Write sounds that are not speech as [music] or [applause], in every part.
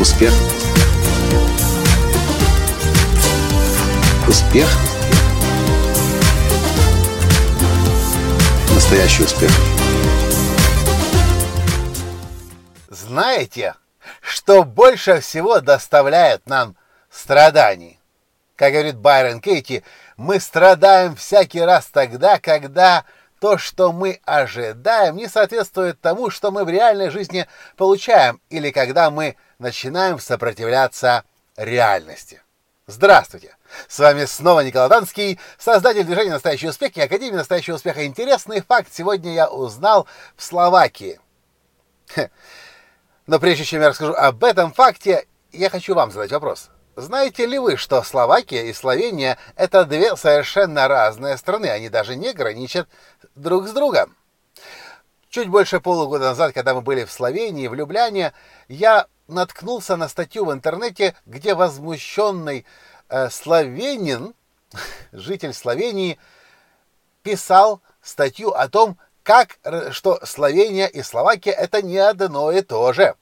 Успех. Успех. Настоящий успех. Знаете, что больше всего доставляет нам страданий? Как говорит Байрон Кейти, мы страдаем всякий раз тогда, когда то, что мы ожидаем, не соответствует тому, что мы в реальной жизни получаем, или когда мы начинаем сопротивляться реальности. Здравствуйте! С вами снова Николай Данский, создатель движения «Настоящий успех» и Академии «Настоящего успеха». Интересный факт сегодня я узнал в Словакии. Но прежде чем я расскажу об этом факте, я хочу вам задать вопрос. Знаете ли вы, что Словакия и Словения – это две совершенно разные страны, они даже не граничат друг с другом? Чуть больше полугода назад, когда мы были в Словении, в Любляне, я наткнулся на статью в интернете, где возмущенный э, словенин, [laughs] житель Словении, писал статью о том, как, что Словения и Словакия это не одно и то же.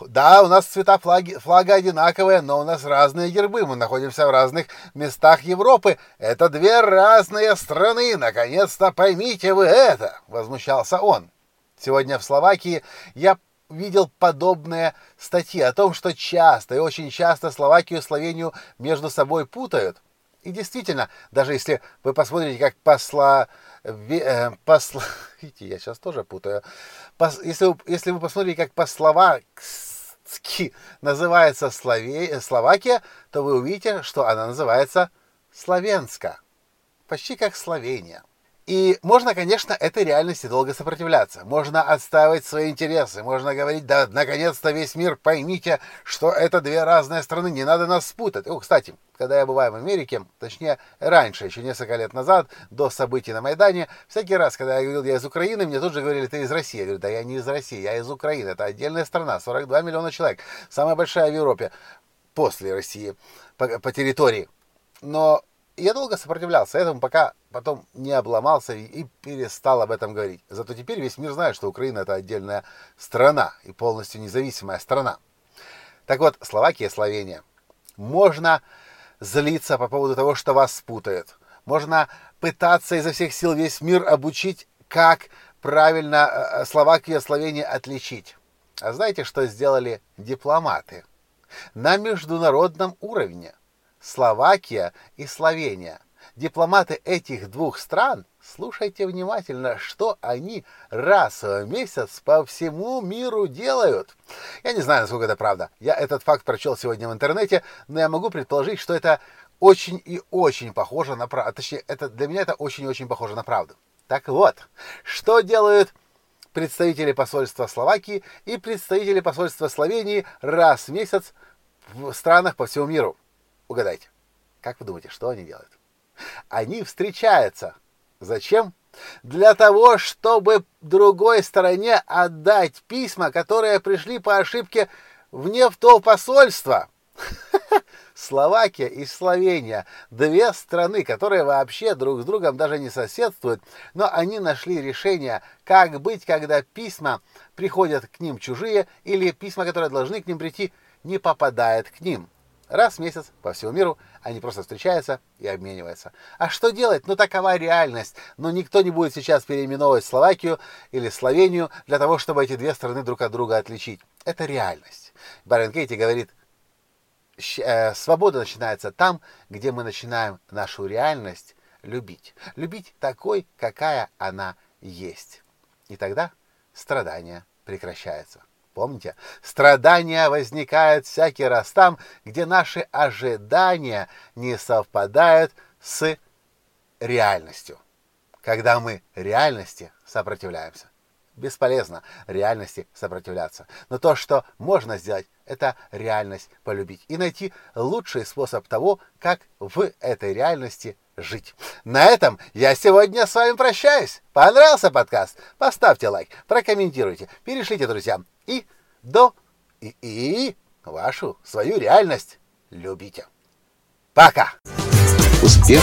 Да, у нас цвета флаги, флага одинаковые, но у нас разные гербы, мы находимся в разных местах Европы. Это две разные страны, наконец-то поймите вы это, возмущался он. Сегодня в Словакии я видел подобные статьи о том, что часто и очень часто Словакию и Словению между собой путают. И действительно, даже если вы посмотрите, как посла э, посла... [laughs] Видите, я сейчас тоже путаю. Пос, если, вы, если вы посмотрите, как по-словацки называется Слове, Словакия, то вы увидите, что она называется Словенска. Почти как Словения. И можно, конечно, этой реальности долго сопротивляться. Можно отстаивать свои интересы. Можно говорить, да, наконец-то весь мир поймите, что это две разные страны, не надо нас спутать. О, кстати, когда я бываю в Америке, точнее, раньше, еще несколько лет назад, до событий на Майдане, всякий раз, когда я говорил, я из Украины, мне тут же говорили, ты из России. Я говорю, да я не из России, я из Украины. Это отдельная страна, 42 миллиона человек. Самая большая в Европе после России по, по территории. Но я долго сопротивлялся этому, пока потом не обломался и, перестал об этом говорить. Зато теперь весь мир знает, что Украина это отдельная страна и полностью независимая страна. Так вот, Словакия, Словения. Можно злиться по поводу того, что вас спутают. Можно пытаться изо всех сил весь мир обучить, как правильно э, э, Словакию и Словению отличить. А знаете, что сделали дипломаты? На международном уровне Словакия и Словения. Дипломаты этих двух стран, слушайте внимательно, что они раз в месяц по всему миру делают. Я не знаю, насколько это правда. Я этот факт прочел сегодня в интернете, но я могу предположить, что это очень и очень похоже на правду. Точнее, это, для меня это очень и очень похоже на правду. Так вот, что делают представители посольства Словакии и представители посольства Словении раз в месяц в странах по всему миру? Угадайте. Как вы думаете, что они делают? Они встречаются. Зачем? Для того, чтобы другой стороне отдать письма, которые пришли по ошибке вне в то посольство. [laughs] Словакия и Словения – две страны, которые вообще друг с другом даже не соседствуют, но они нашли решение, как быть, когда письма приходят к ним чужие или письма, которые должны к ним прийти, не попадают к ним. Раз в месяц по всему миру они просто встречаются и обмениваются. А что делать? Ну такова реальность. Но никто не будет сейчас переименовывать Словакию или Словению для того, чтобы эти две страны друг от друга отличить. Это реальность. Барен Кейти говорит, э, свобода начинается там, где мы начинаем нашу реальность любить. Любить такой, какая она есть. И тогда страдания прекращаются. Помните, страдания возникают всякий раз там, где наши ожидания не совпадают с реальностью. Когда мы реальности сопротивляемся. Бесполезно реальности сопротивляться. Но то, что можно сделать, это реальность полюбить и найти лучший способ того, как в этой реальности жить. На этом я сегодня с вами прощаюсь. Понравился подкаст? Поставьте лайк, прокомментируйте, перешлите друзьям и до и, и вашу свою реальность любите. Пока! Успех!